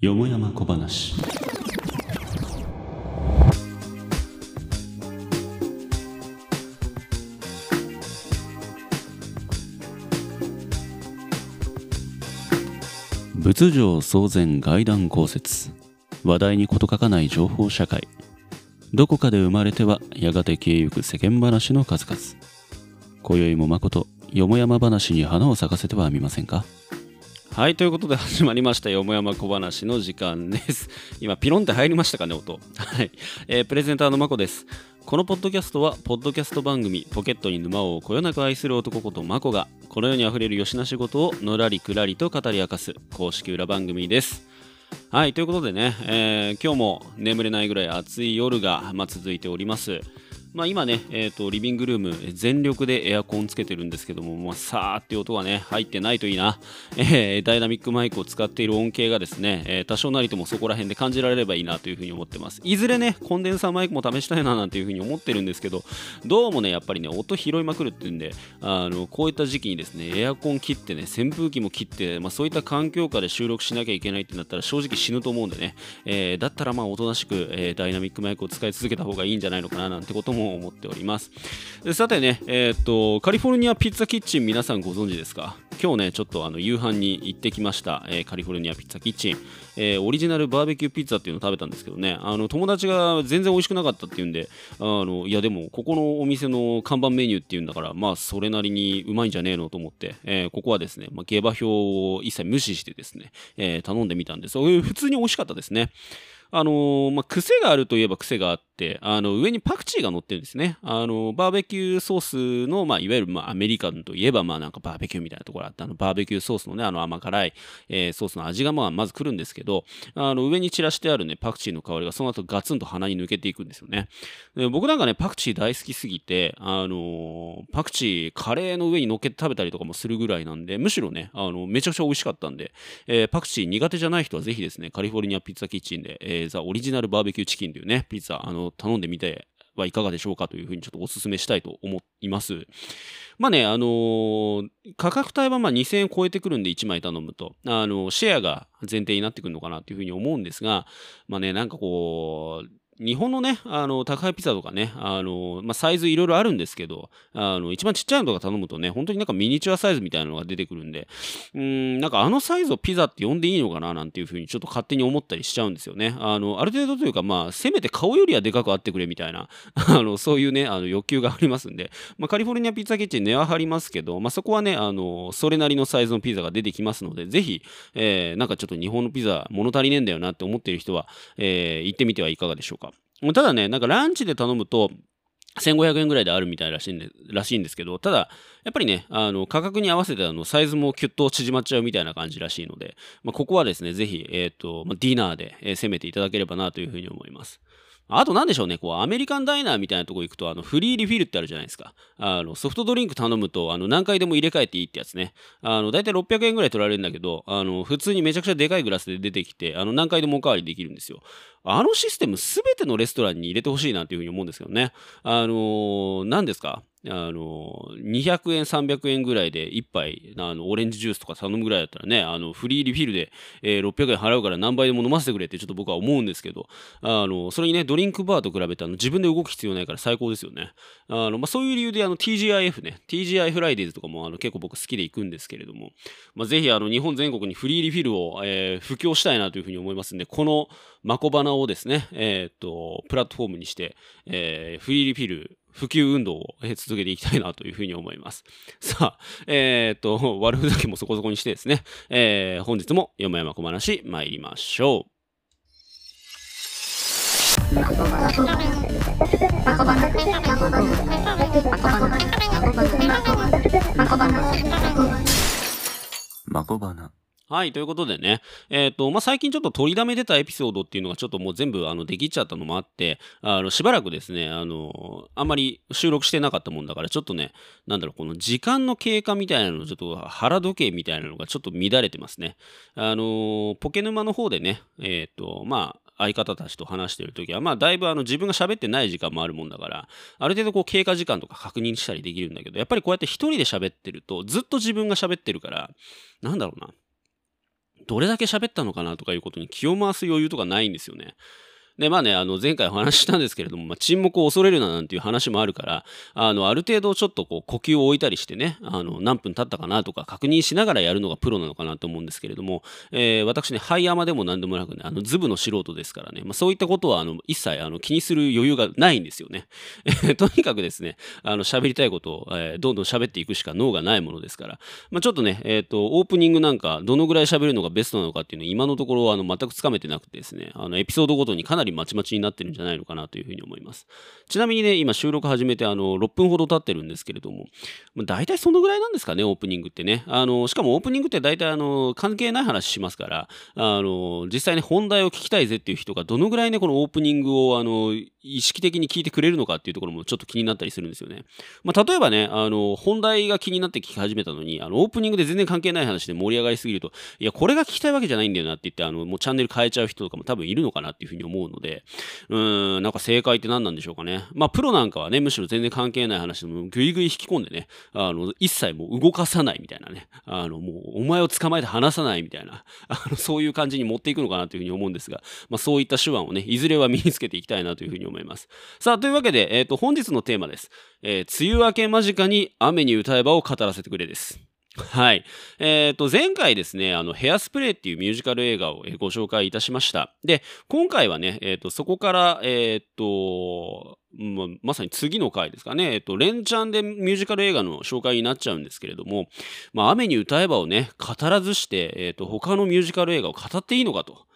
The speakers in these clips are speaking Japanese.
よもやま小話。仏上騒然外談公説話題に事欠かない情報社会どこかで生まれてはやがて消えゆく世間話の数々今宵も誠よもやま話に花を咲かせてはみませんか？はいということで 始まりましたよもやま小話の時間です。今ピロンって入りましたかね音。はい、えープレゼンターのまこです。このポッドキャストはポッドキャスト番組ポケットに沼をこよなく愛する男ことまこがこの世にあふれるよしな仕事をのらりくらりと語り明かす公式裏番組です。はいということでね、えー今日も眠れないぐらい暑い夜が、まあ、続いております。まあ、今ね、えー、とリビングルーム全力でエアコンつけてるんですけども、まあ、さーって音がね入ってないといいな、えーダイナミックマイクを使っている音形がですね、えー多少なりともそこら辺で感じられればいいなというふうに思ってます。いずれねコンデンサーマイクも試したいななんていうふうに思ってるんですけどどうもねやっぱりね音拾いまくるっていうんであのこういった時期にですねエアコン切ってね扇風機も切って、まあ、そういった環境下で収録しなきゃいけないってなったら正直死ぬと思うんでね、えーだったらまあおとなしく、えーダイナミックマイクを使い続けた方がいいんじゃないのかななんてこともも思っております。さてね、えーっとカリフォルニアピッツァキッチン皆さんご存知ですか？今日ねちょっとあの夕飯に行ってきました、えーカリフォルニアピッツァキッチン、えーオリジナルバーベキューピッツァっていうのを食べたんですけどね。あの友達が全然美味しくなかったっていうんであのいやでもここのお店の看板メニューっていうんだからまあそれなりにうまいんじゃねえのと思って、えーここはですね、まあ、下馬評を一切無視してですね、え頼んでみたんです。普通に美味しかったですね。あのまあ、癖があるといえば癖があって、あの、上にパクチーが乗ってるんですね。あの、バーベキューソースの、まあ、いわゆる、まあ、アメリカンといえば、まあ、なんかバーベキューみたいなところあって、あの、バーベキューソースのね、あの、甘辛い、えーソースの味が、まあ、まず来るんですけど、あの、上に散らしてあるね、パクチーの香りが、その後ガツンと鼻に抜けていくんですよね。で僕なんかね、パクチー大好きすぎて、あのパクチー、カレーの上に乗っけて食べたりとかもするぐらいなんで、むしろね、あの、めちゃくちゃ美味しかったんで、えーパクチー苦手じゃない人はぜひですね、カリフォルニアピッツァキッチンで、えーザ・オリジナルバーベキューチキンというね、ピッツァ、あの、頼んでみてはいかがでしょうかというふうにちょっとお勧めしたいと思います。まあね、あのー価格帯はまあ2000円超えてくるんで1枚頼むと、あのシェアが前提になってくるのかなというふうに思うんですが、まあね、なんかこう、日本のね、あの、宅配ピザとかね、あの、まあ、サイズいろいろあるんですけど、あの、一番ちっちゃいのとか頼むとね、本当になんかミニチュアサイズみたいなのが出てくるんで、うん、なんかあのサイズをピザって呼んでいいのかななんていうふうにちょっと勝手に思ったりしちゃうんですよね。あの、ある程度というか、まあ、せめて顔よりはでかくあってくれみたいな、あの、そういうね、あの欲求がありますんで、まあ、カリフォルニアピッツァキッチン値は張りますけど、まあ、そこはね、あの、それなりのサイズのピザが出てきますので、ぜひ、えーなんかちょっと日本のピザ物足りねえんだよなって思ってる人は、えー行ってみてはいかがでしょうか。ただね、なんかランチで頼むと、1500円ぐらいであるみたいらしいんでらしいんですけど、ただ、やっぱりね、あの価格に合わせてあのサイズもキュッと縮まっちゃうみたいな感じらしいので、まあ、ここはですね、ぜひ、えっ、と、まあ、ディナーで、えー攻めていただければなというふうに思います。あと何でしょうね、こう、アメリカンダイナーみたいなとこ行くと、あの、フリーリフィルってあるじゃないですか。あの、ソフトドリンク頼むと、あの、何回でも入れ替えていいってやつね。あの、だいたい600円ぐらい取られるんだけど、あの、普通にめちゃくちゃでかいグラスで出てきて、あの、何回でもおかわりできるんですよ。あのシステムすべてのレストランに入れてほしいなっていうふうに思うんですけどね。あのー何ですか？あの200円300円ぐらいで1杯あのオレンジジュースとか頼むぐらいだったらねあのフリーリフィルで、えー600円払うから何杯でも飲ませてくれってちょっと僕は思うんですけどあのそれにねドリンクバーと比べてあの自分で動く必要ないから最高ですよね。あの、まあ、そういう理由であの TGIF ね TGI フライデーズとかもあの結構僕好きで行くんですけれども、まあ、ぜひあの日本全国にフリーリフィルを、えー布教したいなというふうに思いますんでこのマコバナをですね、えーっとプラットフォームにして、えーフリーリフィル普及運動を続けていきたいなというふうに思います。さあ、えーっと、悪ふざけもそこそこにしてですね、えー本日もよもやま小話参りましょう。マコバナ。はい、ということでね、えっ、と、まあ、最近ちょっと取りだめ出たエピソードっていうのがちょっともう全部あのできちゃったのもあって、あの、しばらくですね、あの、あんまり収録してなかったもんだから、ちょっとね、なんだろう、この時間の経過みたいなの、ちょっと腹時計みたいなのがちょっと乱れてますね。あの、ポケ沼の方でね、えっ、と、まあ、相方たちと話してる時は、まあ、だいぶあの自分が喋ってない時間もあるもんだから、ある程度こう経過時間とか確認したりできるんだけど、やっぱりこうやって一人で喋ってると、ずっと自分が喋ってるから、なんだろうな。どれだけ喋ったのかなとかいうことに気を回す余裕とかないんですよね。で、まあね、あの、前回お話ししたんですけれども、まあ、沈黙を恐れるななんていう話もあるから、あの、ある程度ちょっとこう、呼吸を置いたりしてね、あの、何分経ったかなとか確認しながらやるのがプロなのかなと思うんですけれども、えー、私ね、ハイアマでも何でもなくね、あの、ズブの素人ですからね、まあ、そういったことは、あの、一切、あの、気にする余裕がないんですよね。とにかくですね、あの、喋りたいことを、えー、どんどん喋っていくしか脳がないものですから、まあ、ちょっとね、えっ、ー、と、オープニングなんか、どのぐらい喋るのがベストなのかっていうのは、今のところ、あの、全くつかめてなくてですね、あの、エピソードごとにかなりまちまちになってるんじゃないのかなというふうに思います。ちなみにね、今収録始めてあの6分ほど経ってるんですけれども、まあ、大体そのぐらいなんですかね、オープニングってね。あのしかもオープニングって大体あの関係ない話しますから、あの実際に本題を聞きたいぜっていう人がどのぐらいね、このオープニングをあの意識的に聞いてくれるのかっていうところもちょっと気になったりするんですよね。まあ、例えばね、あの本題が気になって聞き始めたのに、あのオープニングで全然関係ない話で盛り上がりすぎると、いや、これが聞きたいわけじゃないんだよなって言って、あのもうチャンネル変えちゃう人とかも多分いるのかなっていうふうに思うので、うーん、なんか正解って何なんでしょうかね。まあ、プロなんかはね、むしろ全然関係ない話でも、ぐいぐい引き込んでね、あの、一切もう動かさないみたいなね、あの、もう、お前を捕まえて話さないみたいな、あの、そういう感じに持っていくのかなというふうに思うんですが、まあ、そういった手腕をね、いずれは身につけていきたいなというふうに思います。さあ、というわけで、えっ、ー、と、本日のテーマです。えー、梅雨明け間近に雨に歌えばを語らせてくれです。はい。えっ、ー、と、前回ですね、あの、ヘアスプレーっていうミュージカル映画をご紹介いたしました。で、今回はね、えっ、ー、と、そこから、えっ、ー、と、ままさに次の回ですかね、えっと、連チャンでミュージカル映画の紹介になっちゃうんですけれども、まあ、雨に歌えばをね、語らずして、えっと、他のミュージカル映画を語っていいのかと。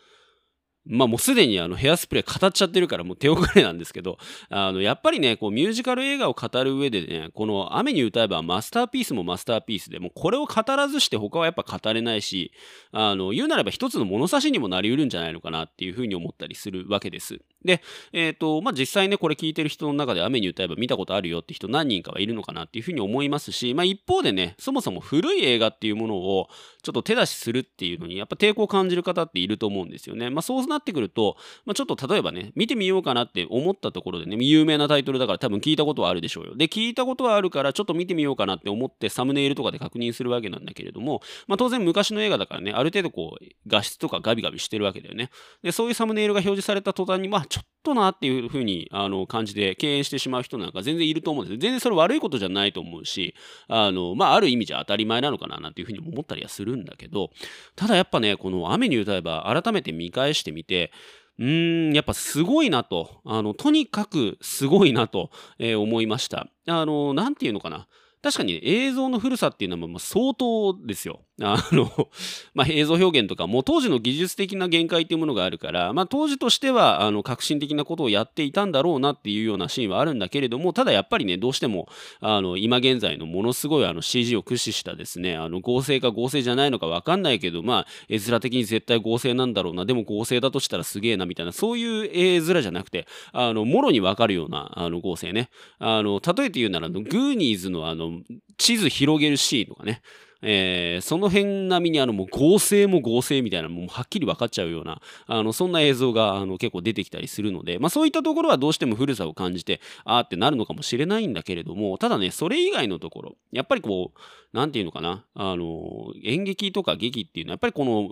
まあもうすでにあのヘアスプレー語っちゃってるからもう手遅れなんですけど、あのやっぱりね、こうミュージカル映画を語る上でね、この雨に歌えばマスターピースもマスターピースで、もうこれを語らずして他はやっぱ語れないし、あの言うならば一つの物差しにもなりうるんじゃないのかなっていうふうに思ったりするわけです。で、えっ、ー、と、まあ実際ね、これ聞いてる人の中で雨に歌えば見たことあるよって人何人かはいるのかなっていうふうに思いますし、まあ一方でね、そもそも古い映画っていうものをちょっと手出しするっていうのにやっぱ抵抗を感じる方っていると思うんですよね。まあそうなってくると、まあ、ちょっと例えばね、見てみようかなって思ったところでね、有名なタイトルだから多分聞いたことはあるでしょうよ。で、聞いたことはあるからちょっと見てみようかなって思ってサムネイルとかで確認するわけなんだけれども、まあ当然昔の映画だからね、ある程度こう画質とかガビガビしてるわけだよね。で、そういうサムネイルが表示された途端に、まあちょっとなっていうふうにあの感じで敬遠してしまう人なんか全然いると思うんです全然それ悪いことじゃないと思うし、あの、まあある意味じゃ当たり前なのかななんていうふうに思ったりはするんだけど、ただやっぱね、この雨に歌えば改めて見返してみて、うーん、やっぱすごいなと、あの、とにかくすごいなと、えー、思いました。あの、なんていうのかな。確かに映像の古さっていうのはまあ相当ですよ。あの、まあ、映像表現とかも当時の技術的な限界っていうものがあるから、まあ、当時としてはあの革新的なことをやっていたんだろうなっていうようなシーンはあるんだけれどもただやっぱりねどうしてもあの今現在のものすごいあの CG を駆使したですねあの合成か合成じゃないのか分かんないけどまあ絵面的に絶対合成なんだろうなでも合成だとしたらすげえなみたいなそういう絵面じゃなくてあのもろに分かるようなあの合成ね。あの例えて言うならグーニーズのあの地図広げるシーンとかね。えー、その辺並みにあのもう合成も合成みたいなもうはっきり分かっちゃうようなあのそんな映像があの結構出てきたりするので、まあ、そういったところはどうしても古さを感じてああってなるのかもしれないんだけれどもただねそれ以外のところやっぱりこう何て言うのかなあの演劇とか劇っていうのはやっぱりこの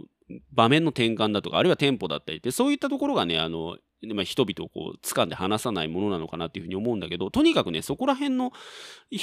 場面の転換だとかあるいはテンポだったりってそういったところがねあのまあ、人々をこう掴んで離さないものなのかなっていうふうに思うんだけどとにかくねそこら辺の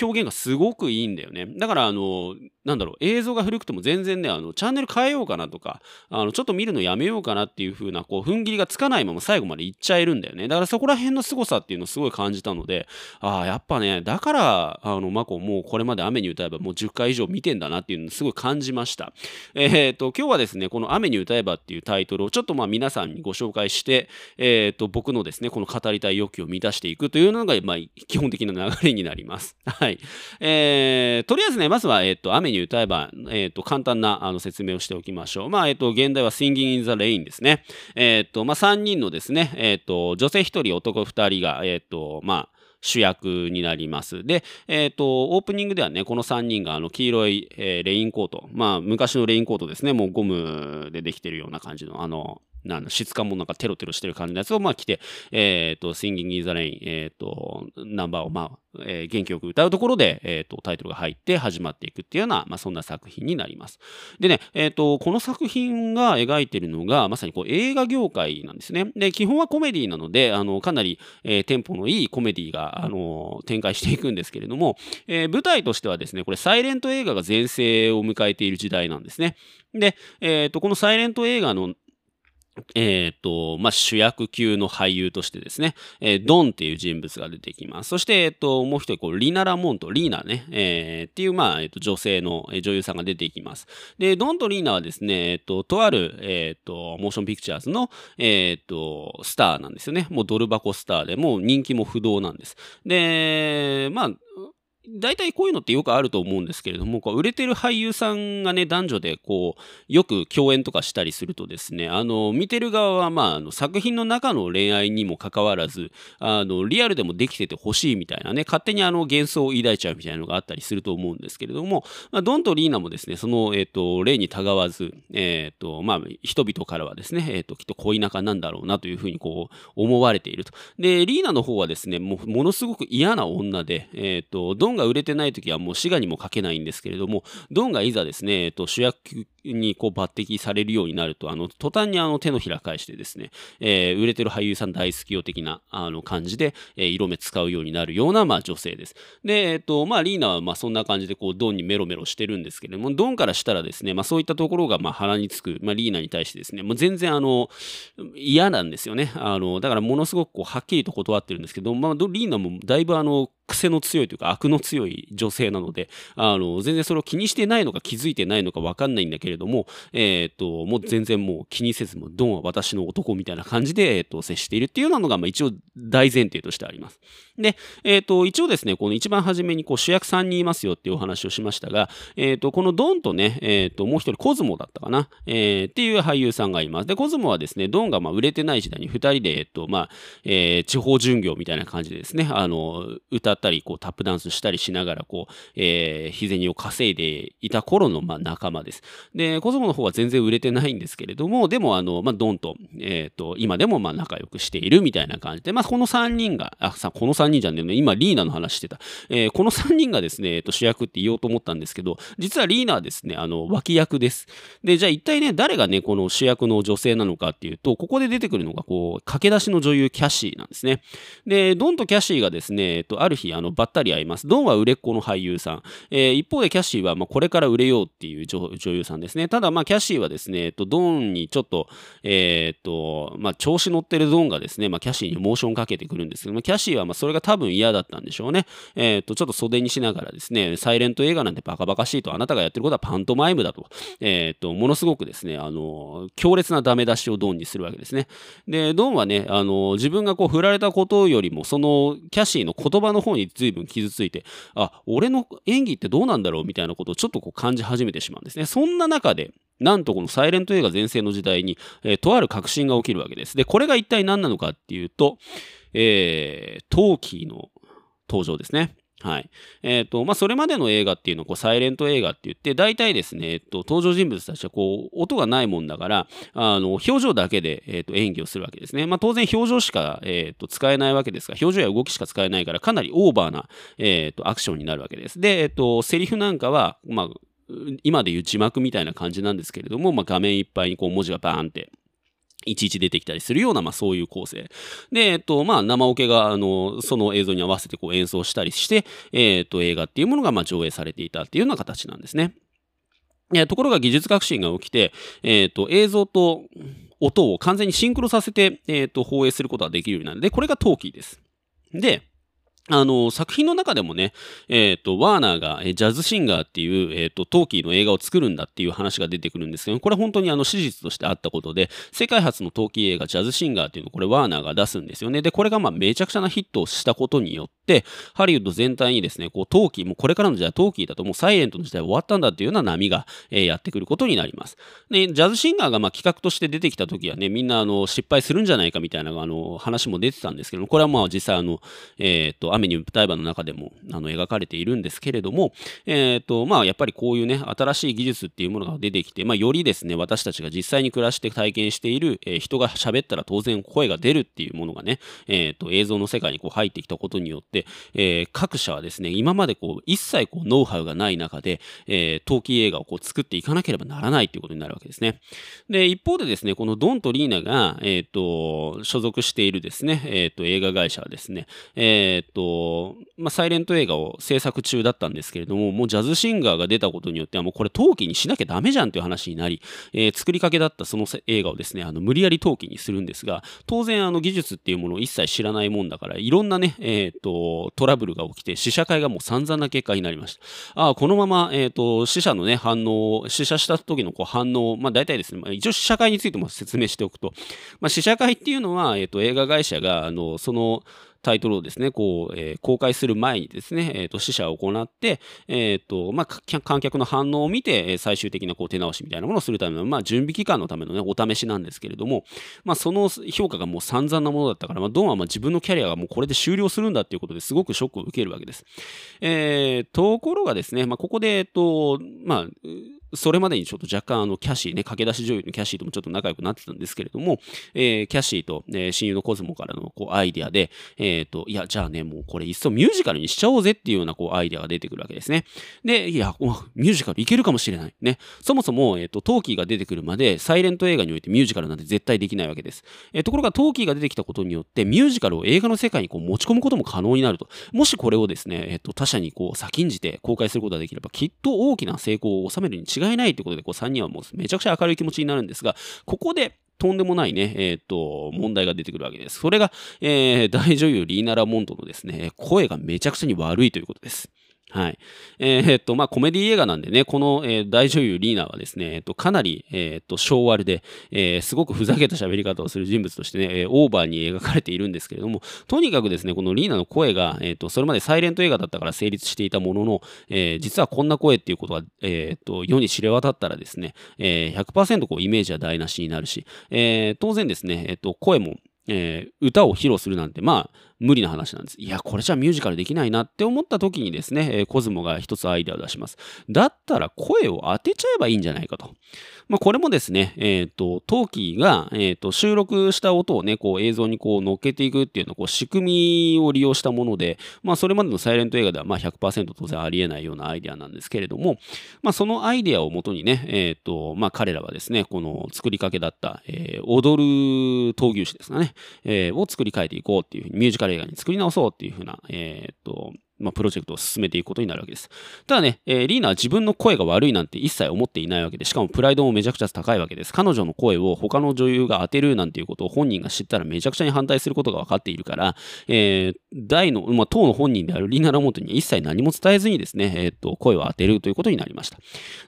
表現がすごくいいんだよね。だからあのなんだろう映像が古くても全然ねあのチャンネル変えようかなとかあのちょっと見るのやめようかなっていう風なこう踏ん切りがつかないまま最後までいっちゃえるんだよね。だからそこら辺の凄さっていうのをすごい感じたのでああやっぱねだからあのマコもうこれまで雨に歌えばもう10回以上見てんだなっていうのをすごい感じました。えっ、と今日はですねこの雨に歌えばっていうタイトルをちょっとまあ皆さんにご紹介してえっ、ー、と僕のですねこの語りたい欲求を満たしていくというのがまあ基本的な流れになります はいえー、とりあえずねまずはえっ、ー、と雨に歌えば、えーと、簡単なあの説明をしておきましょう。まあ、えっ、ー、と、現代は Singing in the Rain ですね。えっ、と、まあ、3人のですね、えっ、と、女性1人、男2人が、えっ、と、まあ、主役になります。で、えっ、ー、と、オープニングではね、この3人があの黄色い、えー、レインコート、まあ、昔のレインコートですね、もうゴムでできてるような感じの、あの、なん質感もなんかテロテロしてる感じのやつをまあ着て、えっ、ー、と、Singing in the Rain、えっ、ー、と、ナンバーをまあ、えー、元気よく歌うところで、えっ、ー、と、タイトルが入って始まっていくっていうような、まあ、そんな作品になります。でね、えっ、と、この作品が描いてるのが、まさにこう映画業界なんですね。で、基本はコメディなので、あの、かなり、え、テンポのいいコメディが、あの、展開していくんですけれども、え、舞台としてはですね、これサイレント映画が全盛を迎えている時代なんですね。で、えっ、と、このサイレント映画のえっ、ー、と、まあ、主役級の俳優としてですね、えー、ドンっていう人物が出てきます。そして、えっ、ー、と、もう一人、こう、リナ・ラモント、リーナね、えー、っていう、まあ、えっ、と、女性の女優さんが出てきます。で、ドンとリーナはですね、えっ、と、とある、えっ、と、モーションピクチャーズの、えっ、と、スターなんですよね。もうドル箱スターで、もう人気も不動なんです。で、まあ、大体こういうのってよくあると思うんですけれども、こう売れてる俳優さんがね、男女でこう、よく共演とかしたりするとですね、あの、見てる側は、まあ、あの作品の中の恋愛にもかかわらず、あの、リアルでもできててほしいみたいなね、勝手にあの、幻想を抱いちゃうみたいなのがあったりすると思うんですけれども、まあ、ドンとリーナもですね、その、えっ、ー、と、例にたがわず、えっ、ー、と、まあ、人々からはですね、えっ、ー、と、きっと恋仲なんだろうなというふうにこう、思われていると。で、リーナの方はですね、もう、ものすごく嫌な女で、えっ、と、ンが売れてない時はもう滋賀にも書けないんですけれども、ドンがいざですね、えっと、主役にこう抜擢されるようになると、あの、途端にあの手のひら返してですね、えー、売れてる俳優さん大好きよ的な、あの、感じで、えー、色目使うようになるような、まあ、女性です。で、えっと、まあ、リーナは、まあ、そんな感じで、こう、ドンにメロメロしてるんですけれども、ドンからしたらですね、まあ、そういったところが、まあ、腹につく、まあ、リーナに対してですね、もう全然、あの、嫌なんですよね。あの、だから、ものすごくこう、はっきりと断ってるんですけど、まあ、リーナもだいぶ、あの、癖の強いというか悪の強い女性なので、あの、全然それを気にしてないのか気づいてないのかわかんないんだけれども、えっ、と、もう全然もう気にせず、もドンは私の男みたいな感じで、えっ、と、接しているっていうようなのが、まあ一応大前提としてあります。で、えっ、と、一応ですね、この一番初めにこう主役3人いますよっていうお話をしましたが、えっ、と、このドンとね、えっ、と、もう一人コズモだったかな、えっていう俳優さんがいます。で、コズモはですね、ドンがまあ売れてない時代に2人で、えっ、と、まあ、え地方巡業みたいな感じでですね、あの、歌ったり、こう、タップダンスしたりしながら、こう、えー、日銭を稼いでいた頃の、まあ、仲間です。で、コズモの方は全然売れてないんですけれども、でも、あの、まあ、ドンと、えっ、ー、と、今でも、まあ、仲良くしているみたいな感じで、まあ、この3人が、あ、さ、この3人じゃねえの今、リーナの話してた。えー、この3人がですね、えっ、ー、と、主役って言おうと思ったんですけど、実はリーナはですね、あの、脇役です。で、じゃあ一体ね、誰がね、この主役の女性なのかっていうと、ここで出てくるのが、こう、駆け出しの女優キャシーなんですね。で、ドンとキャシーがですね、えっ、と、ある日、あの、ばったり会います。ドンは売れっ子の俳優さん。えー、一方でキャシーは、まあ、これから売れようっていう女優さんですね。ただ、まあ、キャシーはですね、えっと、ドンにちょっと、えー、っと、まあ、調子乗ってるドンがですね、まあ、キャシーにモーションかけてくるんですけど、まあ、キャシーは、まあ、それが多分嫌だったんでしょうね。えー、っと、ちょっと袖にしながらですね、サイレント映画なんてバカバカしいと、あなたがやってることはパントマイムだと。えー、っと、ものすごくですね、あの、強烈なダメ出しをドンにするわけですね。で、ドンはね、あの、自分がこう振られたことよりも、そのキャシーの言葉の方に随分傷ついて、あ、俺の演技ってどうなんだろうみたいなことをちょっとこう感じ始めてしまうんですね。そんな中で、なんとこのサイレント映画全盛の時代に、えー、とある革新が起きるわけです。で、これが一体何なのかっていうと、えー、トーキーの登場ですね。はい。えっ、ー、と、まあ、それまでの映画っていうのを、こう、サイレント映画って言って、大体ですね、えっ、と、登場人物たちは、こう、音がないもんだから、あの、表情だけで、えっ、と、演技をするわけですね。まあ、当然表情しか、えっ、と、使えないわけですが、表情や動きしか使えないから、かなりオーバーな、えっ、と、アクションになるわけです。で、えっ、と、セリフなんかは、まあ、今でいう字幕みたいな感じなんですけれども、まあ、画面いっぱいにこう文字がバーンっていちいち出てきたりするような、まあそういう構成。で、えっと、まあ生オケが、あの、その映像に合わせてこう演奏したりして、えっと、映画っていうものがまあ上映されていたっていうような形なんですね。えところが技術革新が起きて、えっと、映像と音を完全にシンクロさせて、えっと、放映することができるようになるで、これが陶器です。で、あの、作品の中でもね、えっ、ー、と、ワーナーが、ジャズシンガーっていう、えっ、ー、と、トーキーの映画を作るんだっていう話が出てくるんですけど、これ本当にあの、史実としてあったことで、世界初のトーキー映画、ジャズシンガーっていうのをこれワーナーが出すんですよね。で、これがまあ、めちゃくちゃなヒットをしたことによって、ハリウッド全体にですね、こう、トーキー、もうこれからの時代、トーキーだともうサイレントの時代終わったんだっていうような波が、えー、やってくることになります。で、ジャズシンガーがまあ、企画として出てきた時はね、みんなあの、失敗するんじゃないかみたいな、あの、話も出てたんですけども、これはまあ、実際あの、えっ、と、雨に舞台場の中でもあの描かれているんですけれども、えっ、と、まあ、やっぱりこういうね、新しい技術っていうものが出てきて、まあ、よりですね、私たちが実際に暮らして体験している、えー、人が喋ったら当然声が出るっていうものがね、えっ、と、映像の世界にこう入ってきたことによって、え、各社はですね、今までこう、一切こう、ノウハウがない中で、え、陶器映画をこう作っていかなければならないということになるわけですね。で、一方でですね、このドンとリーナが、えっ、と、所属しているですね、えっ、と、映画会社はですね、えっ、と、まあ、サイレント映画を制作中だったんですけれども、もうジャズシンガーが出たことによっては、もうこれ陶器にしなきゃダメじゃんという話になり、えー、作りかけだったその映画をですね、あの無理やり陶器にするんですが、当然あの技術っていうものを一切知らないもんだから、いろんなね、えっ、と、トラブルが起きて、試写会がもう散々な結果になりました。ああ、このまま、えっ、と、死者のね、反応、試写した時のこう反応、まあ大体ですね、まあ、一応試写会についても説明しておくと、まあ試写会っていうのは、えっ、と、映画会社が、あの、その、タイトルをですね、こう、えー、公開する前にですね、えっ、ー、と、試写を行って、えっ、ー、と、まあ、観客の反応を見て、最終的なこう手直しみたいなものをするための、まあ、準備期間のためのね、お試しなんですけれども、まあ、その評価がもう散々なものだったから、まあ、ドンはまあ自分のキャリアがもうこれで終了するんだっていうことですごくショックを受けるわけです。えー、ところがですね、まあ、ここで、えっと、まあ、それまでにちょっと若干あのキャシーね、駆け出し女優のキャシーともちょっと仲良くなってたんですけれども、えー、キャシーと、えー、親友のコズモからのこうアイディアで、えっ、ー、と、いや、じゃあね、もうこれいっそミュージカルにしちゃおうぜっていうようなこうアイディアが出てくるわけですね。で、いや、ミュージカルいけるかもしれない。ね。そもそも、えっ、ー、と、トーキーが出てくるまで、サイレント映画においてミュージカルなんて絶対できないわけです。えー、ところが、トーキーが出てきたことによって、ミュージカルを映画の世界にこう持ち込むことも可能になると。もしこれをですね、えっ、と、他社にこう先んじて公開することができれば、きっと大きな成功を収めるに違違いないということで、こう3人はもうめちゃくちゃ明るい気持ちになるんですが、ここでとんでもないね、えっ、ー、と、問題が出てくるわけです。それが、えー、大女優リーナ・ラモンドのですね、声がめちゃくちゃに悪いということです。はい。えー、っと、まあ、コメディ映画なんでね、この、えー、大女優リーナはですね、えっと、かなり、えー、っと、昭和で、えー、すごくふざけた喋り方をする人物としてね、えー、オーバーに描かれているんですけれども、とにかくですね、このリーナの声が、えっと、それまでサイレント映画だったから成立していたものの、えー、実はこんな声っていうことが、え、っと、世に知れ渡ったらですね、えー、100%こう、イメージは台無しになるし、えー、当然ですね、えっと、声も、えー、歌を披露するなんて、まあ、無理な話なんです。いや、これじゃミュージカルできないなって思った時にですね、えー、コズモが一つアイデアを出します。だったら声を当てちゃえばいいんじゃないかと。まあ、これもですね、えっ、ー、と、トーキーが、えっ、ー、と、収録した音をね、こう映像にこう乗っけていくっていうのこう仕組みを利用したもので、まあ、それまでのサイレント映画ではまあ100%当然ありえないようなアイデアなんですけれども、まあ、そのアイデアをもとにね、えっ、と、まあ、彼らはですね、この作りかけだった、え踊る闘牛士ですかね、えを作り変えていこうっていうふうにミュージカル映画に作り直そうっていうふうな、えっ、と、まあ、プロジェクトを進めていくことになるわけです。ただね、えー、リーナは自分の声が悪いなんて一切思っていないわけで、しかもプライドもめちゃくちゃ高いわけです。彼女の声を他の女優が当てるなんていうことを本人が知ったらめちゃくちゃに反対することが分かっているから、えー、大の、まあ、当の本人であるリーナ・ラモントに一切何も伝えずにですね、えー、っと、声を当てるということになりました。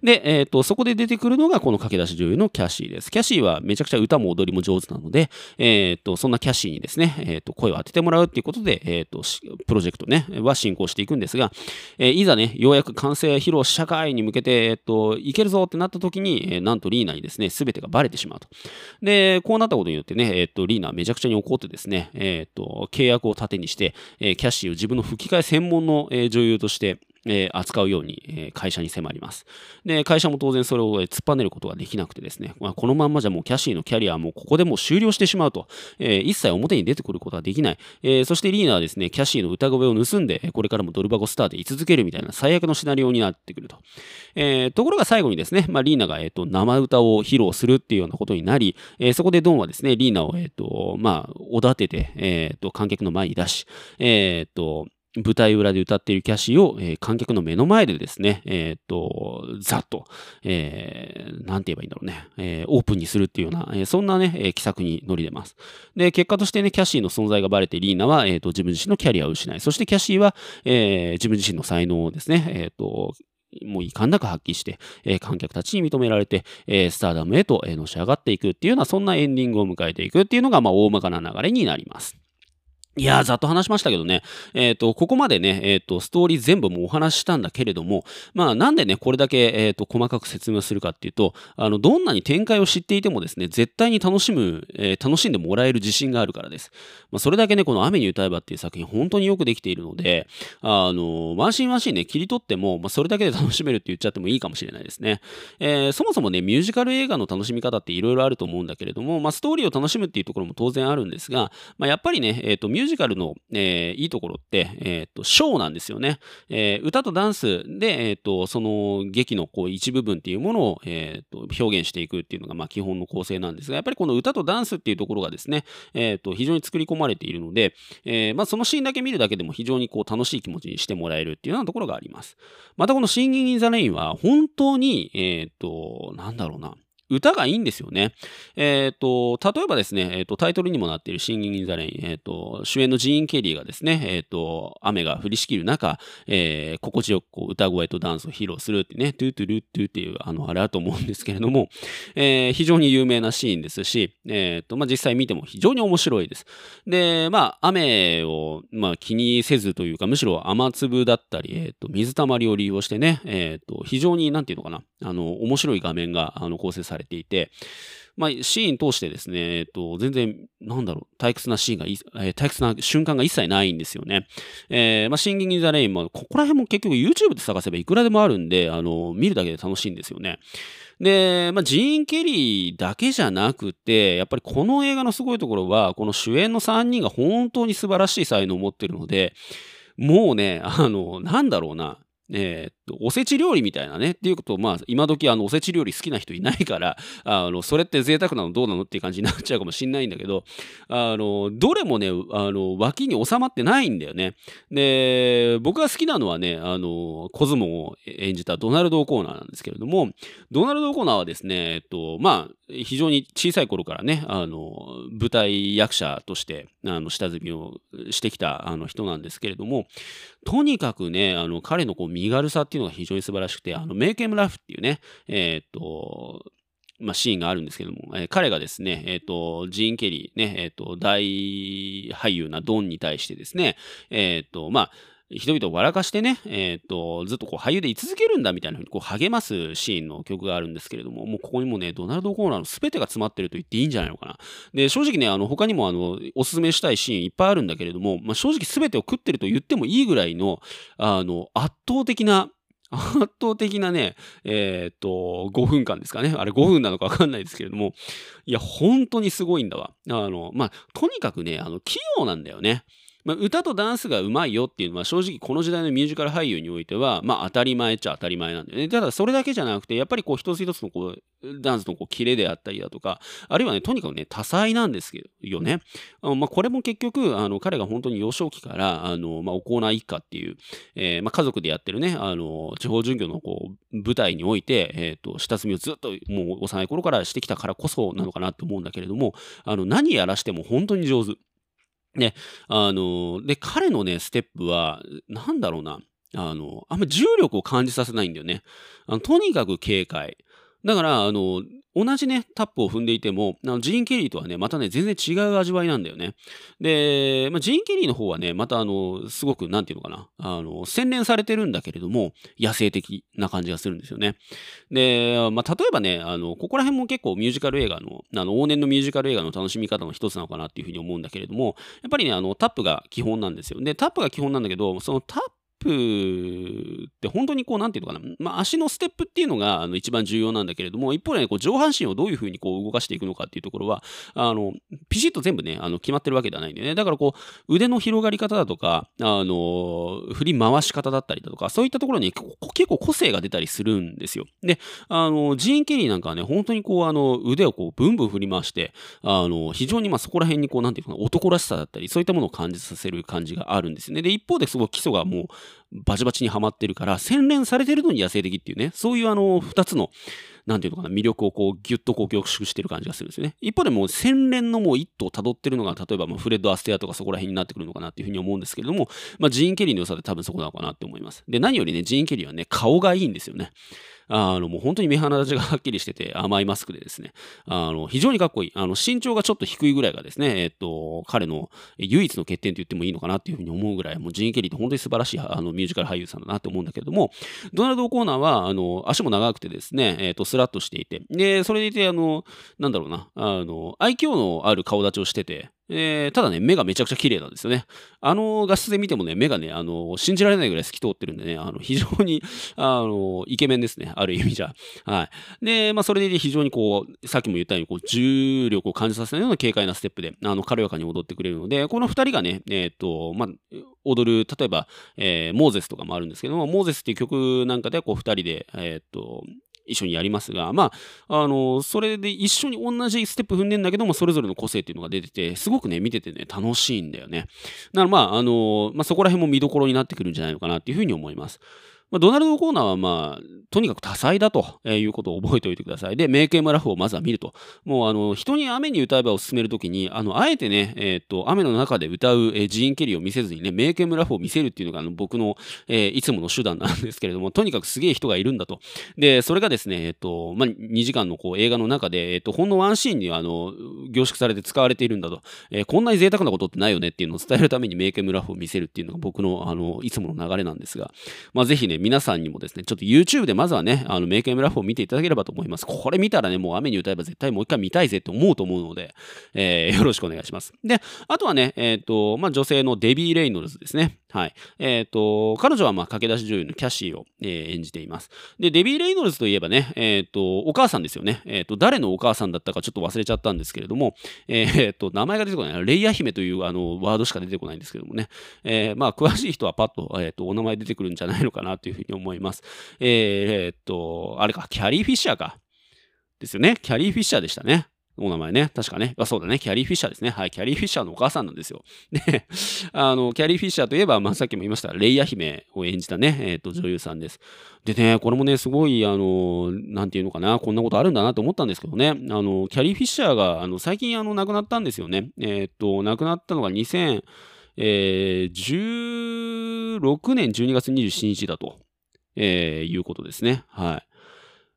で、えー、っと、そこで出てくるのがこの駆け出し女優のキャシーです。キャシーはめちゃくちゃ歌も踊りも上手なので、え、っと、そんなキャシーにですね、えっと、声を当ててもらうっていうことで、えっと、プロジェクトね、は進行していくんですが、えー、いざね、ようやく完成披露社会に向けて、えっと、いけるぞってなった時に、えー、なんとリーナにですね、すべてがバレてしまうと。で、こうなったことによってね、えっと、リーナはめちゃくちゃに怒ってですね、えっと、契約を盾にして、えキャッシーを自分の吹き替え専門の、え女優として、えー、扱うように、えー、会社に迫ります。で、会社も当然それを、突っぱねることができなくてですね、まあ、このまんまじゃもうキャシーのキャリアはもうここでもう終了してしまうと、えー、一切表に出てくることができない。えー、そしてリーナはですね、キャシーの歌声を盗んで、これからもドルバゴスターで居続けるみたいな最悪のシナリオになってくると。えー、ところが最後にですね、まあ、リーナが、えーと、生歌を披露するっていうようなことになり、えー、そこでドンはですね、リーナを、えーとまあ、おだてて、えーと、観客の前に出し、えーと舞台裏で歌っているキャシーを、えー、観客の目の前でですね、えー、っと、ざっと、えー、なんて言えばいいんだろうね、えー、オープンにするっていうような、えー、そんなね、えー、奇策に乗り出ます。で、結果としてね、キャシーの存在がバレてリーナは、えー、っと、自分自身のキャリアを失い、そしてキャシーは、えー、自分自身の才能をですね、えー、っと、もう遺憾なく発揮して、えー、観客たちに認められて、えー、スターダムへと、えー、のし上がっていくっていうような、そんなエンディングを迎えていくっていうのが、まあ、大まかな流れになります。いやー、ざっと話しましたけどね。えっ、と、ここまでね、えっ、と、ストーリー全部もお話ししたんだけれども、まあ、なんでね、これだけ、えっ、と、細かく説明するかっていうと、あの、どんなに展開を知っていてもですね、絶対に楽しむ、え楽しんでもらえる自信があるからです。まあ、それだけね、この雨に歌えばっていう作品、本当によくできているので、あの、ワンシーンワンシーンね、切り取っても、まあ、それだけで楽しめるって言っちゃってもいいかもしれないですね。えそもそもね、ミュージカル映画の楽しみ方っていろいろあると思うんだけれども、まあ、ストーリーを楽しむっていうところも当然あるんですが、まあ、やっぱりね、えっ、と、ミュージュージカルの、えー、いいところって、えっ、と、ショーなんですよね。えー、歌とダンスで、えっ、と、その劇のこう一部分っていうものを、えっ、と、表現していくっていうのが、まあ、基本の構成なんですが、やっぱりこの歌とダンスっていうところがですね、えっ、と、非常に作り込まれているので、え、まあ、そのシーンだけ見るだけでも非常にこう楽しい気持ちにしてもらえるっていうようなところがあります。またこのシンギン・イン・ザ・レインは、本当に、えっ、と、なんだろうな、歌がいいんですよね。えっ、ー、と、例えばですね、えっ、ー、と、タイトルにもなっている Singin' in the Rain、えっ、ー、と、主演のジーン・ケリーがですね、えっ、と、雨が降りしきる中、え心地よくこう歌声とダンスを披露するってね、トゥートゥルットゥっていう、あの、あれあると思うんですけれども、え非常に有名なシーンですし、えっ、と、まあ、実際見ても非常に面白いです。で、まあ、雨を、まあ、気にせずというか、むしろ雨粒だったり、えっ、と、水たまりを利用してね、えっ、と、非常に、なんていうのかな、あの、面白い画面が、あの、構成されされていて、まあ、シーン通してですね、えっと、全然、なんだろう、退屈なシーンが、えー、退屈な瞬間が一切ないんですよね。えー、まあ、シンギング・ザ・レインも、ここら辺も結局 YouTube で探せばいくらでもあるんで、あの、見るだけで楽しいんですよね。で、まあ、ジーン・ケリーだけじゃなくて、やっぱりこの映画のすごいところは、この主演の3人が本当に素晴らしい才能を持ってるので、もうね、あの、なんだろうな、えー、っと、おせち料理みたいなね、っていうことを、まあ、今時、あの、おせち料理好きな人いないから、あの、それって贅沢なのどうなのっていう感じになっちゃうかもしんないんだけど、あの、どれもね、あの、脇に収まってないんだよね。で、僕が好きなのはね、あの、コズモを演じたドナルド・オコーナーなんですけれども、ドナルド・オコーナーはですね、えっと、まあ、非常に小さい頃からね、あの、舞台役者として、あの、下積みをしてきた、あの、人なんですけれども、とにかくね、あの、彼のこう、身軽さっていうのが非常に素晴らしくて、あの、メイケムラフっていうね、えー、っと、まあ、シーンがあるんですけども、えー、彼がですね、えっ、ー、と、ジーン・ケリーね、えっ、ー、と、大俳優なドンに対してですね、えっ、と、まあ、人々を笑かしてね、えっ、と、ずっとこう俳優で居続けるんだみたいなふうにこう励ますシーンの曲があるんですけれども、もうここにもね、ドナルド・コーナーの全てが詰まってると言っていいんじゃないのかな。で、正直ね、あの、他にもあの、おすすめしたいシーンいっぱいあるんだけれども、まあ、正直全てを食ってると言ってもいいぐらいの、あの、圧倒的な、圧倒的なね、えっ、と、5分間ですかね。あれ5分なのかわかんないですけれども、いや、本当にすごいんだわ。あの、まあ、とにかくね、あの、器用なんだよね。まあ、歌とダンスがうまいよっていうのは正直この時代のミュージカル俳優においては、まあ、当たり前っちゃ当たり前なんだよね。ただそれだけじゃなくて、やっぱりこう一つ一つのこうダンスのこうキレであったりだとか、あるいはね、とにかくね、多彩なんですよね。あまあ、これも結局、あの彼が本当に幼少期から、あのまあ、おコーナー一家っていう、えーまあ、家族でやってるね、あの地方巡業のこう舞台において、えーと、下積みをずっともう幼い頃からしてきたからこそなのかなって思うんだけれども、あの何やらしても本当に上手。ね、あの、で、彼のね、ステップは、なんだろうな、あの、あんま重力を感じさせないんだよね。あのとにかく警戒。だから、あの、同じね、タップを踏んでいても、あのジーン・ケリーとはね、またね、全然違う味わいなんだよね。で、まあ、ジーン・ケリーの方はね、またあの、すごく、なんていうのかな、あの、洗練されてるんだけれども、野生的な感じがするんですよね。で、まあ、例えばね、あの、ここら辺も結構ミュージカル映画の、あの、往年のミュージカル映画の楽しみ方の一つなのかなっていうふうに思うんだけれども、やっぱりね、あの、タップが基本なんですよ。で、タップが基本なんだけど、そのタップップって本当にこう、なんていうのかな、まあ、足のステップっていうのがあの一番重要なんだけれども、一方で、ね、こう上半身をどういうふうにこう動かしていくのかっていうところは、あの、ピシッと全部ね、あの決まってるわけではないんでね。だからこう、腕の広がり方だとか、あの、振り回し方だったりだとか、そういったところに結構個性が出たりするんですよ。で、あの、ジーン・ケリーなんかはね、本当にこう、あの、腕をこう、ブンブン振り回して、あの、非常にまあそこら辺にこう、なんていうかな、男らしさだったり、そういったものを感じさせる感じがあるんですよね。で、一方ですごい基礎がもう、バチバチにはまってるから、洗練されてるのに野生的っていうね、そういうあの、二つの、なんていうのかな、魅力をこう、ぎゅっとこう凝縮してる感じがするんですよね。一方でもう、洗練のもう一途を辿ってるのが、例えばもうフレッド・アステアとかそこら辺になってくるのかなっていうふうに思うんですけれども、まあ、ジーン・ケリーの良さって多分そこなのかなって思います。で、何よりね、ジーン・ケリーはね、顔がいいんですよね。あの、もう本当に目鼻立ちがはっきりしてて甘いマスクでですね、あの、非常にかっこいい。あの、身長がちょっと低いぐらいがですね、えっと、彼の唯一の欠点と言ってもいいのかなっていうふうに思うぐらい、もうジーン・ケリーって本当に素晴らしいあのミュージカル俳優さんだなって思うんだけれども、ドナルド・コーナーは、あの、足も長くてですね、えっと、スラッとしていて、で、それでいて、あの、なんだろうな、あの、愛嬌のある顔立ちをしてて、えー、ただね、目がめちゃくちゃ綺麗なんですよね。あの画質で見てもね、目がね、あの、信じられないぐらい透き通ってるんでね、あの、非常に、あの、イケメンですね。ある意味じゃ。はい。で、まあ、それで非常にこう、さっきも言ったように、こう、重力を感じさせないような軽快なステップで、あの、軽やかに踊ってくれるので、この二人がね、えっ、と、まあ、踊る、例えば、えー、モーゼスとかもあるんですけども、モーゼスっていう曲なんかで、こう、二人で、えっ、と、一緒にやりますが、まあ、あの、それで一緒に同じステップ踏んでんだけども、それぞれの個性っていうのが出てて、すごくね、見ててね、楽しいんだよね。ならまあ、あの、まあ、そこら辺も見どころになってくるんじゃないのかなっていうふうに思います。まあ、ドナルド・コーナーはまあ、とにかく多彩だということを覚えておいてください。で、メイクエムラフをまずは見ると。もう、あの、人に雨に歌えばを進めるときに、あの、あえてね、えっ、と、雨の中で歌う、えー、ジーン・ケリーを見せずにね、メイクエムラフを見せるっていうのが、あの、僕の、えー、いつもの手段なんですけれども、とにかくすげえ人がいるんだと。で、それがですね、えっ、と、まあ、2時間のこう映画の中で、えっ、と、ほんのワンシーンに、あの、凝縮されて使われているんだと。えー、こんなに贅沢なことってないよねっていうのを伝えるためにメイクエムラフを見せるっていうのが僕の、あの、いつもの流れなんですが、まあ、ぜひね、皆さんにもですね、ちょっと YouTube でまずはね、あの、メイクエムラフを見ていただければと思います。これ見たらね、もう雨に歌えば絶対もう一回見たいぜって思うと思うので、えー、よろしくお願いします。で、あとはね、えっ、ー、と、まあ、女性のデビー・レイノルズですね。はい。えっ、ー、と、彼女はまあ駆け出し女優のキャシーを、えー、演じています。で、デビー・レイノルズといえばね、えっ、ー、と、お母さんですよね。えっ、と、誰のお母さんだったかちょっと忘れちゃったんですけれども、えっ、と、名前が出てこない。レイヤ姫というあのワードしか出てこないんですけどもね。えまあ、詳しい人はパッと、えっ、と、お名前出てくるんじゃないのかなというふうに思います。えっ、と、あれか、キャリー・フィッシャーか。ですよね。キャリー・フィッシャーでしたね。お名前ね。確かね。あ、そうだね。キャリー・フィッシャーですね。はい。キャリー・フィッシャーのお母さんなんですよ。で、あの、キャリー・フィッシャーといえば、まあ、さっきも言いました、レイヤ姫を演じたね、えっ、ー、と、女優さんです。でね、これもね、すごい、あの、なんていうのかな、こんなことあるんだなと思ったんですけどね、あの、キャリー・フィッシャーが、あの、最近、あの、亡くなったんですよね。えっ、ー、と、亡くなったのが2016年12月27日だと、えー、いうことですね。はい。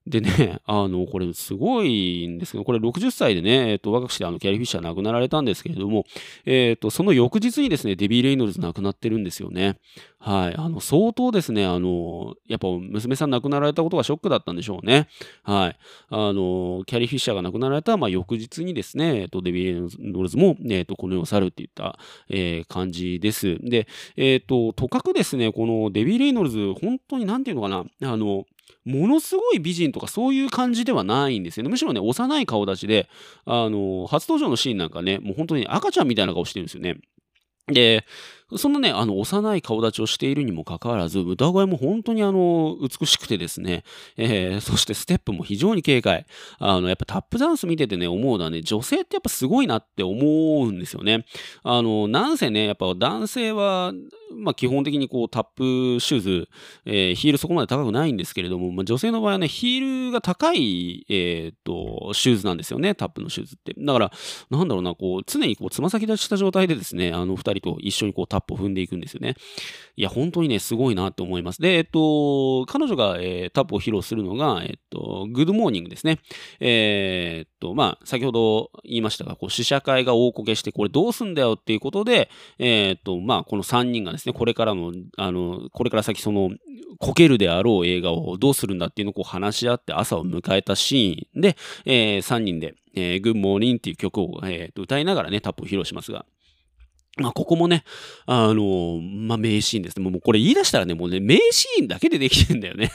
でね、あの、これすごいんですけど、これ60歳でね、えっと、若くしてあの、キャリー・フィッシャー亡くなられたんですけれども、えっと、その翌日にですね、デビー・レイノルズ亡くなってるんですよね。はい。あの、相当ですね、あの、やっぱ娘さん亡くなられたことがショックだったんでしょうね。はい。あの、キャリー・フィッシャーが亡くなられた、まあ、翌日にですね、えっと、デビー・レイノルズも、えっと、この世を去るっていった、えー、感じです。で、えっと、とかくですね、このデビー・レイノルズ、本当になんていうのかな、あの、ものすごい美人とかそういう感じではないんですよね。むしろね、幼い顔立ちで、あの、初登場のシーンなんかね、もう本当に赤ちゃんみたいな顔してるんですよね。で、そんなね、あの、幼い顔立ちをしているにもかかわらず、歌声も本当にあの、美しくてですね、えー、そしてステップも非常に軽快。あの、やっぱタップダンス見ててね、思うのはね、女性ってやっぱすごいなって思うんですよね。あの、なんせね、やっぱ男性は、まあ基本的にこうタップシューズ、えー、ヒールそこまで高くないんですけれども、まあ、女性の場合はね、ヒールが高い、えー、っと、シューズなんですよね、タップのシューズって。だから、なんだろうな、こう、常にこう、つま先立ちした状態でですね、あの二人と一緒にこう、タップを踏んでいくんですよね。いや、本当にね、すごいなと思います。で、えっと、彼女が、えー、タップを披露するのが、えっと、 Good Morning ですね。えー、っと、まあ、先ほど言いましたが、こう、試写会が大こけして、これどうすんだよっていうことで、えー、っと、まあ、この3人がですね、これからの、あの、これから先その、こけるであろう映画をどうするんだっていうのをこう話し合って朝を迎えたシーンで、えー、3人で、えー、Good Morning っていう曲を、えー、歌いながらね、タップを披露しますが、まあ、ここもね、あの、まあ、名シーンですね。もうこれ言い出したらね、もうね、名シーンだけでできてんだよね。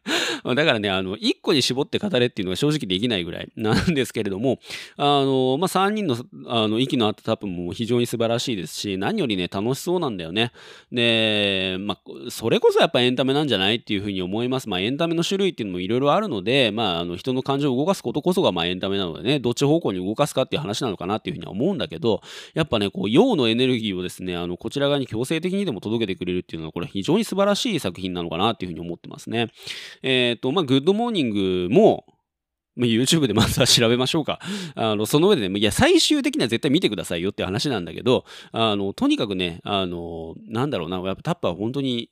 だからね、あの、一個に絞って語れっていうのが正直できないぐらいなんですけれども、あの、まあ、3人の、あの、息の合ったタップも非常に素晴らしいですし、何よりね、楽しそうなんだよね。で、まあ、それこそやっぱエンタメなんじゃないっていうふうに思います。まあ、エンタメの種類っていうのもいろいろあるので、まあ、あの、人の感情を動かすことこそが、ま、エンタメなのでね、どっち方向に動かすかっていう話なのかなっていうふうには思うんだけど、やっぱね、こう、陽のエネルギーをですね、あの、こちら側に強制的にでも届けてくれるっていうのは、これ非常に素晴らしい作品なのかなっていうふうに思ってますね。えっ、ー、と、まあ、 Good Morning も、まあ、YouTube でまずは調べましょうか。あの、その上でね、いや、最終的には絶対見てくださいよって話なんだけど、あの、とにかくね、あの、なんだろうな、やっぱタッパーは本当に、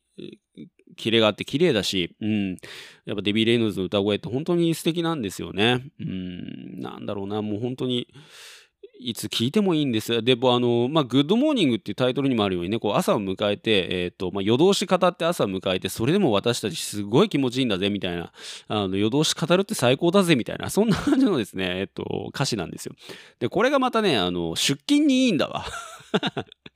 キレがあって綺麗だし、うん。やっぱデビー・レイノルズの歌声って本当に素敵なんですよね。うん。なんだろうな、もう本当に、いつ聞いてもいいんです。で、あの、まあ、 Good Morning っていうタイトルにもあるようにね、こう朝を迎えて、えっ、ー、と、まあ、夜通し語って朝を迎えて、それでも私たちすごい気持ちいいんだぜ、みたいな、あの、夜通し語るって最高だぜ、みたいな、そんな感じのですね、えっ、ー、と、歌詞なんですよ。で、これがまたね、あの、出勤にいいんだわ。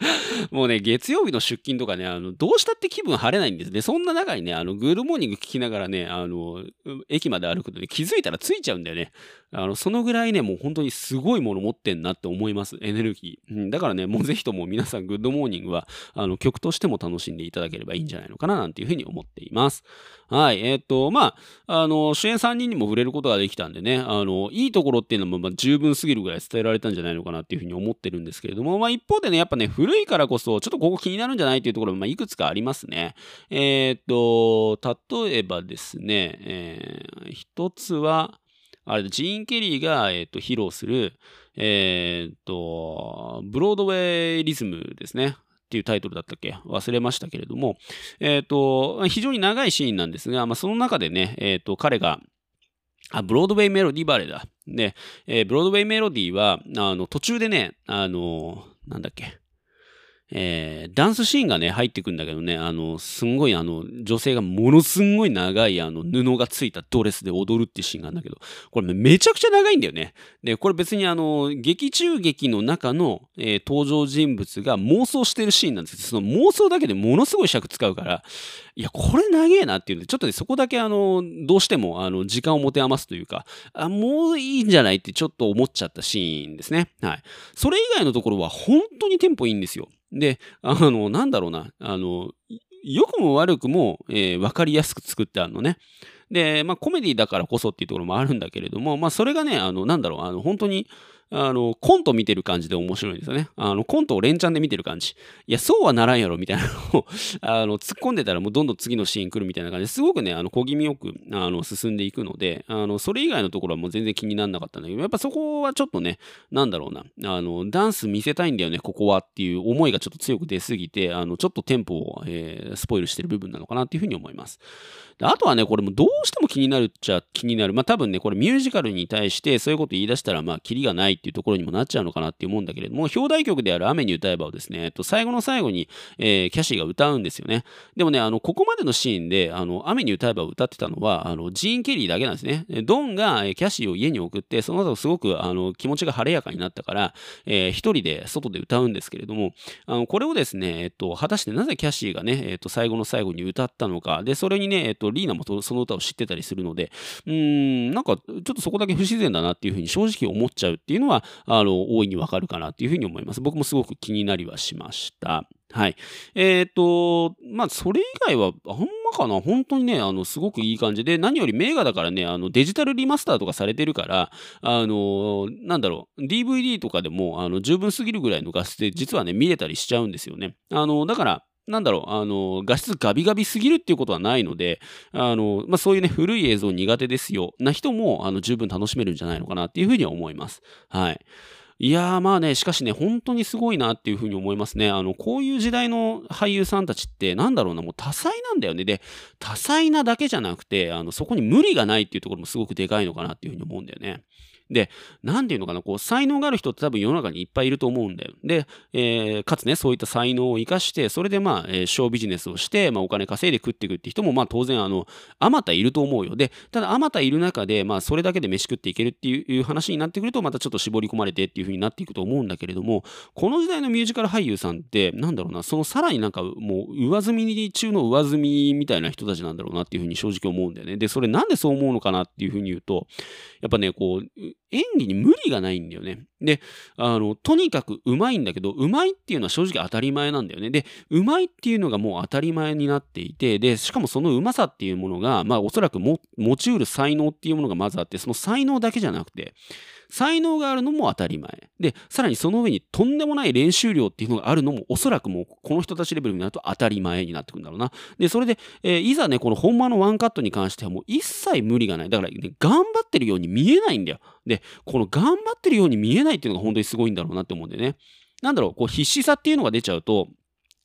もうね、月曜日の出勤とかね、あの、どうしたって気分晴れないんですね。そんな中にね、あの、 Good Morning 聞きながらね、あの、駅まで歩くとね、気づいたら着いちゃうんだよね。あの、そのぐらいね、もう本当にすごいもの持ってんなって思います。エネルギー。うん、だからね、もうぜひとも皆さん、 Good Morning は、あの、曲としても楽しんでいただければいいんじゃないのかな、なんていうふうに思っています。はい。えっ、ー、と、まあ、あの、主演3人にも触れることができたんでね、あの、いいところっていうのも、まあ、十分すぎるぐらい伝えられたんじゃないのかなっていうふうに思ってるんですけれども、まあ、一方でね、やっぱね、古いからこそ、ちょっとここ気になるんじゃないっていうところも、まあ、いくつかありますね。えっ、と、例えばですね、えー、一つは、あれ、ジーン・ケリーが、えっ、ー、と、披露する、えっ、と、ブロードウェイリズムですね。っていうタイトルだったっけ？忘れましたけれども、えっ、と、非常に長いシーンなんですが、まあ、その中でね、えっ、と、彼が、あ、ブロードウェイメロディバレーだ。で、えー、ブロードウェイメロディは、あの、途中でね、あの、なんだっけ、えー、ダンスシーンがね、入ってくんだけどね、あの、すんごいあの、女性がものすんごい長いあの、布がついたドレスで踊るっていうシーンがあるんだけど、これめちゃくちゃ長いんだよね。で、これ別にあの、劇中劇の中の、えー、登場人物が妄想してるシーンなんですけど、その妄想だけでものすごい尺使うから、いや、これ長えなっていうんで、ちょっとね、そこだけあの、どうしてもあの、時間を持て余すというか、あ、もういいんじゃないってちょっと思っちゃったシーンですね。はい。それ以外のところは本当にテンポいいんですよ。で、あの、なんだろうな、あの、良くも悪くも、えー、分かりやすく作ってあるのね。で、まあ、コメディだからこそっていうところもあるんだけれども、まあ、それがね、あの、なんだろう、あの、本当に、あの、コント見てる感じで面白いんですよね。あの、コントを連チャンで見てる感じ。いや、そうはならんやろ、みたいなのを あの、突っ込んでたらもうどんどん次のシーン来るみたいな感じですごくね、あの、小気味よく、あの、進んでいくので、あの、それ以外のところはもう全然気にならなかったんだけど、やっぱそこはちょっとね、なんだろうな、あの、ダンス見せたいんだよね、ここはっていう思いがちょっと強く出すぎて、あの、ちょっとテンポを、えー、スポイルしてる部分なのかなっていうふうに思います。あとはね、これもどうしても気になるっちゃ気になる。まあ多分ね、これミュージカルに対してそういうこと言い出したら、まあキリがないっていうところにもなっちゃうのかなって思うんだけれども、表題曲である雨に歌えばをですね、えっと、最後の最後に、えー、キャシーが歌うんですよね。でもね、あの、ここまでのシーンで、あの、雨に歌えばを歌ってたのは、あの、ジーン・ケリーだけなんですね。ドンがキャシーを家に送って、その後すごく、あの、気持ちが晴れやかになったから、えー、一人で外で歌うんですけれども、あの、これをですね、えっと、果たしてなぜキャシーがね、えっと、最後の最後に歌ったのか、で、それにね、えっと、リーナもその歌を知ってたりするので、うーん、なんかちょっとそこだけ不自然だなっていうふうに正直思っちゃうっていうのは、あの、大いにわかるかなっていうふうに思います。僕もすごく気になりはしました。はい。えっ、ー、と、まあ、それ以外は、あんまかな、本当にね、あの、すごくいい感じで、何より名画だからね、あの、デジタルリマスターとかされてるから、あの、なんだろう、DVD とかでも、あの、十分すぎるぐらいの画質で、実はね、見れたりしちゃうんですよね。あの、だから、なんだろう、あの、画質ガビガビすぎるっていうことはないので、あの、まあ、そういうね、古い映像苦手ですよ、な人も、あの、十分楽しめるんじゃないのかなっていうふうには思います。はい。いやーまあね、しかしね、本当にすごいなっていうふうに思いますね。あの、こういう時代の俳優さんたちって、なんだろうな、もう多彩なんだよね。で、多彩なだけじゃなくて、あの、そこに無理がないっていうところもすごくでかいのかなっていうふうに思うんだよね。で、なんていうのかな、こう、才能がある人って多分世の中にいっぱいいると思うんだよ。で、えー、かつね、そういった才能を生かして、それでまあ、えー、ショービジネスをして、まあ、お金稼いで食っていくって人も、まあ、当然、あの、あまたいると思うよ。で、ただ、あまたいる中で、まあ、それだけで飯食っていけるっていう話になってくると、またちょっと絞り込まれてっていう風になっていくと思うんだけれども、この時代のミュージカル俳優さんって、なんだろうな、そのさらになんか、もう、上積み中の上積みみたいな人たちなんだろうなっていう風に正直思うんだよね。で、それなんでそう思うのかなっていう風に言うと、やっぱね、こう、演技に無理がないんだよね。で、あの、とにかくうまいんだけど、うまいっていうのは正直当たり前なんだよね。で、うまいっていうのがもう当たり前になっていて、で、しかもそのうまさっていうものが、まあおそらく持ちうる才能っていうものがまずあって、その才能だけじゃなくて、才能があるのも当たり前。で、さらにその上にとんでもない練習量っていうのがあるのもおそらくもうこの人たちレベルになると当たり前になってくるんだろうな。で、それで、えー、いざね、この本間のワンカットに関してはもう一切無理がない。だから、ね、頑張ってるように見えないんだよ。で、この頑張ってるように見えないっていうのが本当にすごいんだろうなって思うんでね。なんだろう、こう必死さっていうのが出ちゃうと、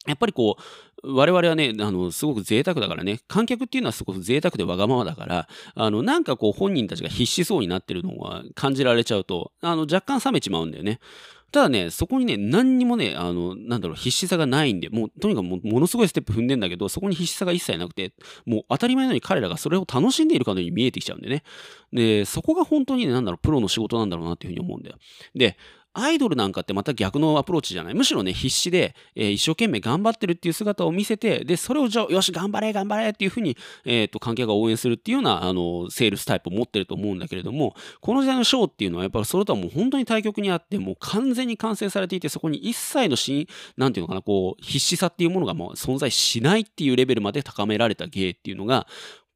やっぱりこう、我々はね、あの、すごく贅沢だからね、観客っていうのはすごく贅沢でわがままだから、あの、なんかこう本人たちが必死そうになってるのが感じられちゃうと、あの、若干冷めちまうんだよね。ただね、そこにね、何にもね、あの、なんだろう、必死さがないんで、もう、とにかくもものすごいステップ踏んでんだけど、そこに必死さが一切なくて、もう当たり前のように彼らがそれを楽しんでいるかのように見えてきちゃうんでね。で、そこが本当にね、なんだろう、プロの仕事なんだろうなっていうふうに思うんだよ。で、アイドルなんかってまた逆のアプローチじゃない？むしろね、必死で、えー、一生懸命頑張ってるっていう姿を見せて、で、それをじゃ、よし、頑張れ、頑張れっていうふうに、え、ー、と、関係が応援するっていうような、あの、セールスタイプを持ってると思うんだけれども、この時代のショーっていうのは、やっぱりそれとはもう本当に対極にあって、もう完全に完成されていて、そこに一切のシーン、なんていうのかな、こう、必死さっていうものがもう存在しないっていうレベルまで高められた芸っていうのが、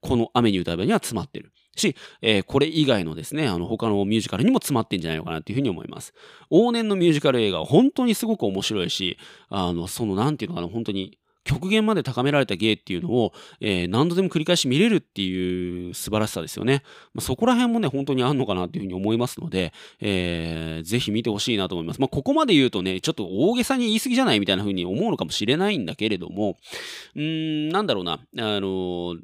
この雨に歌えばには詰まってる。し、えー、これ以外のですね、あの、他のミュージカルにも詰まってんじゃないのかなっていうふうに思います。往年のミュージカル映画は本当にすごく面白いし、あの、その、なんていうのかな、本当に、極限まで高められた芸っていうのを、えー、何度でも繰り返し見れるっていう素晴らしさですよね。まあ、そこら辺もね、本当にあんのかなっていうふうに思いますので、えー、ぜひ見てほしいなと思います。まあ、ここまで言うとね、ちょっと大げさに言い過ぎじゃないみたいなふうに思うのかもしれないんだけれども、うーん、なんだろうな、あのー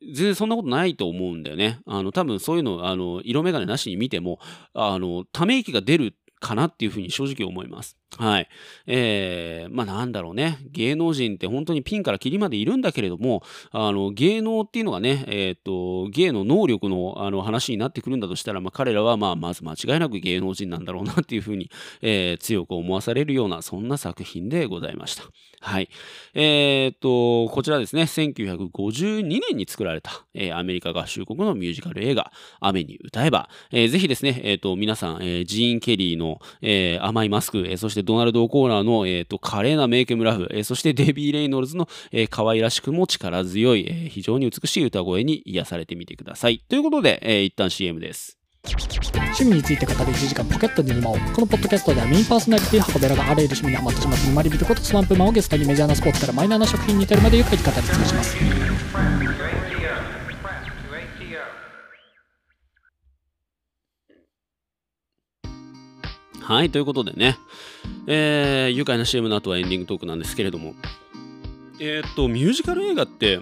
全然そんなことないと思うんだよね。あの、多分そういうの、あの、色眼鏡なしに見ても、あの、ため息が出るかなっていうふうに正直思います。はい。えー、まあなんだろうね。芸能人って本当にピンからキリまでいるんだけれども、あの、芸能っていうのがね、えっ、と、芸の能力のあの話になってくるんだとしたら、まあ彼らはまあまず間違いなく芸能人なんだろうなっていうふうに、えー、強く思わされるような、そんな作品でございました。はい。えっ、と、こちらですね、1952年に作られた、えー、アメリカ合衆国のミュージカル映画、雨に歌えば、えー、ぜひですね、えっ、と、皆さん、えジーン・ケリーの、え甘いマスク、えそしてドナルド・コーナーの、えーと、華麗なメイクムラフ、えー、そしてデビー・レイノルズの、えー、可愛らしくも力強い、えー、非常に美しい歌声に癒されてみてください。ということで、えー、一旦 CM です。趣味について語る1時間ポケットで2をこのポッドキャストではメインパーソナリティ箱べらがあらゆる趣味にハマってしまって沼り人ことスワンプマンをゲストにメジャーなスポーツからマイナーな食品に至るまでゆっくり語り尽くします。はい、ということでね、えー、愉快な CM の後はエンディングトークなんですけれども、えー、っと、ミュージカル映画って、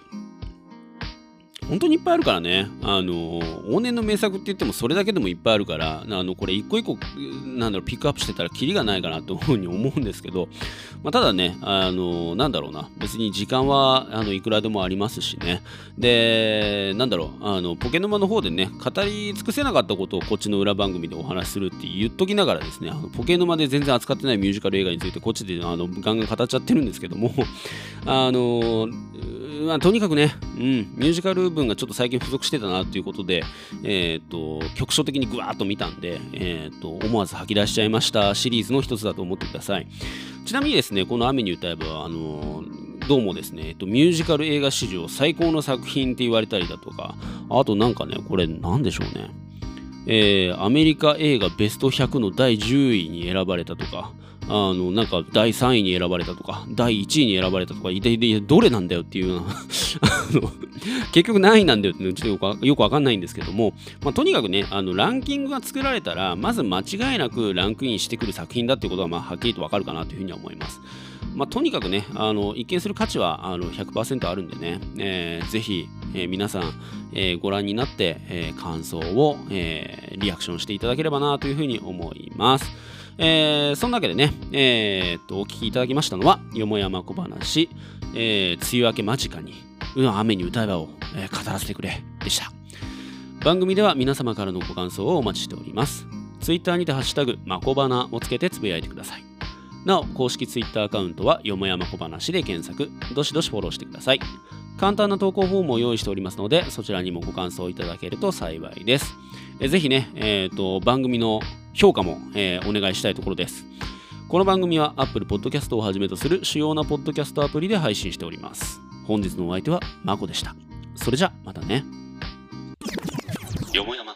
本当にいっぱいあるからね。あの、往年の名作って言ってもそれだけでもいっぱいあるから、あの、これ一個一個、なんだろう、ピックアップしてたらキリがないかなというふうに思うんですけど、まあ、ただね、あの、なんだろうな、別に時間は、あの、いくらでもありますしね。で、なんだろう、あの、ポケ沼の方でね、語り尽くせなかったことをこっちの裏番組でお話しするって言っときながらですね、あのポケ沼で全然扱ってないミュージカル映画についてこっちであのガンガン語っちゃってるんですけども、あの、まあ、とにかくね、うん、ミュージカル分がちょっと最近不足してたなということで、え、ー、と、局所的にぐわーっと見たんで、え、ー、と、思わず吐き出しちゃいましたシリーズの一つだと思ってください。ちなみにですね、この雨に歌えば、あのどうもですね、えっと、ミュージカル映画史上最高の作品って言われたりだとか、あとなんかね、これ何でしょうね。えー、アメリカ映画ベスト100の第10位に選ばれたとか、あの、なんか第3位に選ばれたとか、第1位に選ばれたとか、いていて、どれなんだよっていうような あの、結局何位なんだよっていうのちょっとよくわかんないんですけども、まあ、とにかくね、あの、ランキングが作られたら、まず間違いなくランクインしてくる作品だっていうことは、まあ、はっきりとわかるかなというふうには思います。まあ、とにかくね、あの、一見する価値はあの100%あるんでね、えー、ぜひ、えー、皆さん、えー、ご覧になって、えー、感想を、えー、リアクションしていただければなというふうに思います。えー、そんなわけでね、えー、っと、お聞きいただきましたのは、よもやま小話、えー、梅雨明け間近に、うの雨に歌えばを、えー、語らせてくれ、でした。番組では皆様からのご感想をお待ちしております。ツイッターにてハッシュタグ、まこばなをつけてつぶやいてください。なお、公式ツイッターアカウントは、よもやま小話で検索、どしどしフォローしてください。簡単な投稿フォームを用意しておりますので、そちらにもご感想いただけると幸いです。えぜひね、えーと、番組の評価も、えー、お願いしたいところです。この番組は Apple Podcast をはじめとする主要なポッドキャストアプリで配信しております。本日のお相手はまこでした。それじゃ、またね。よもやま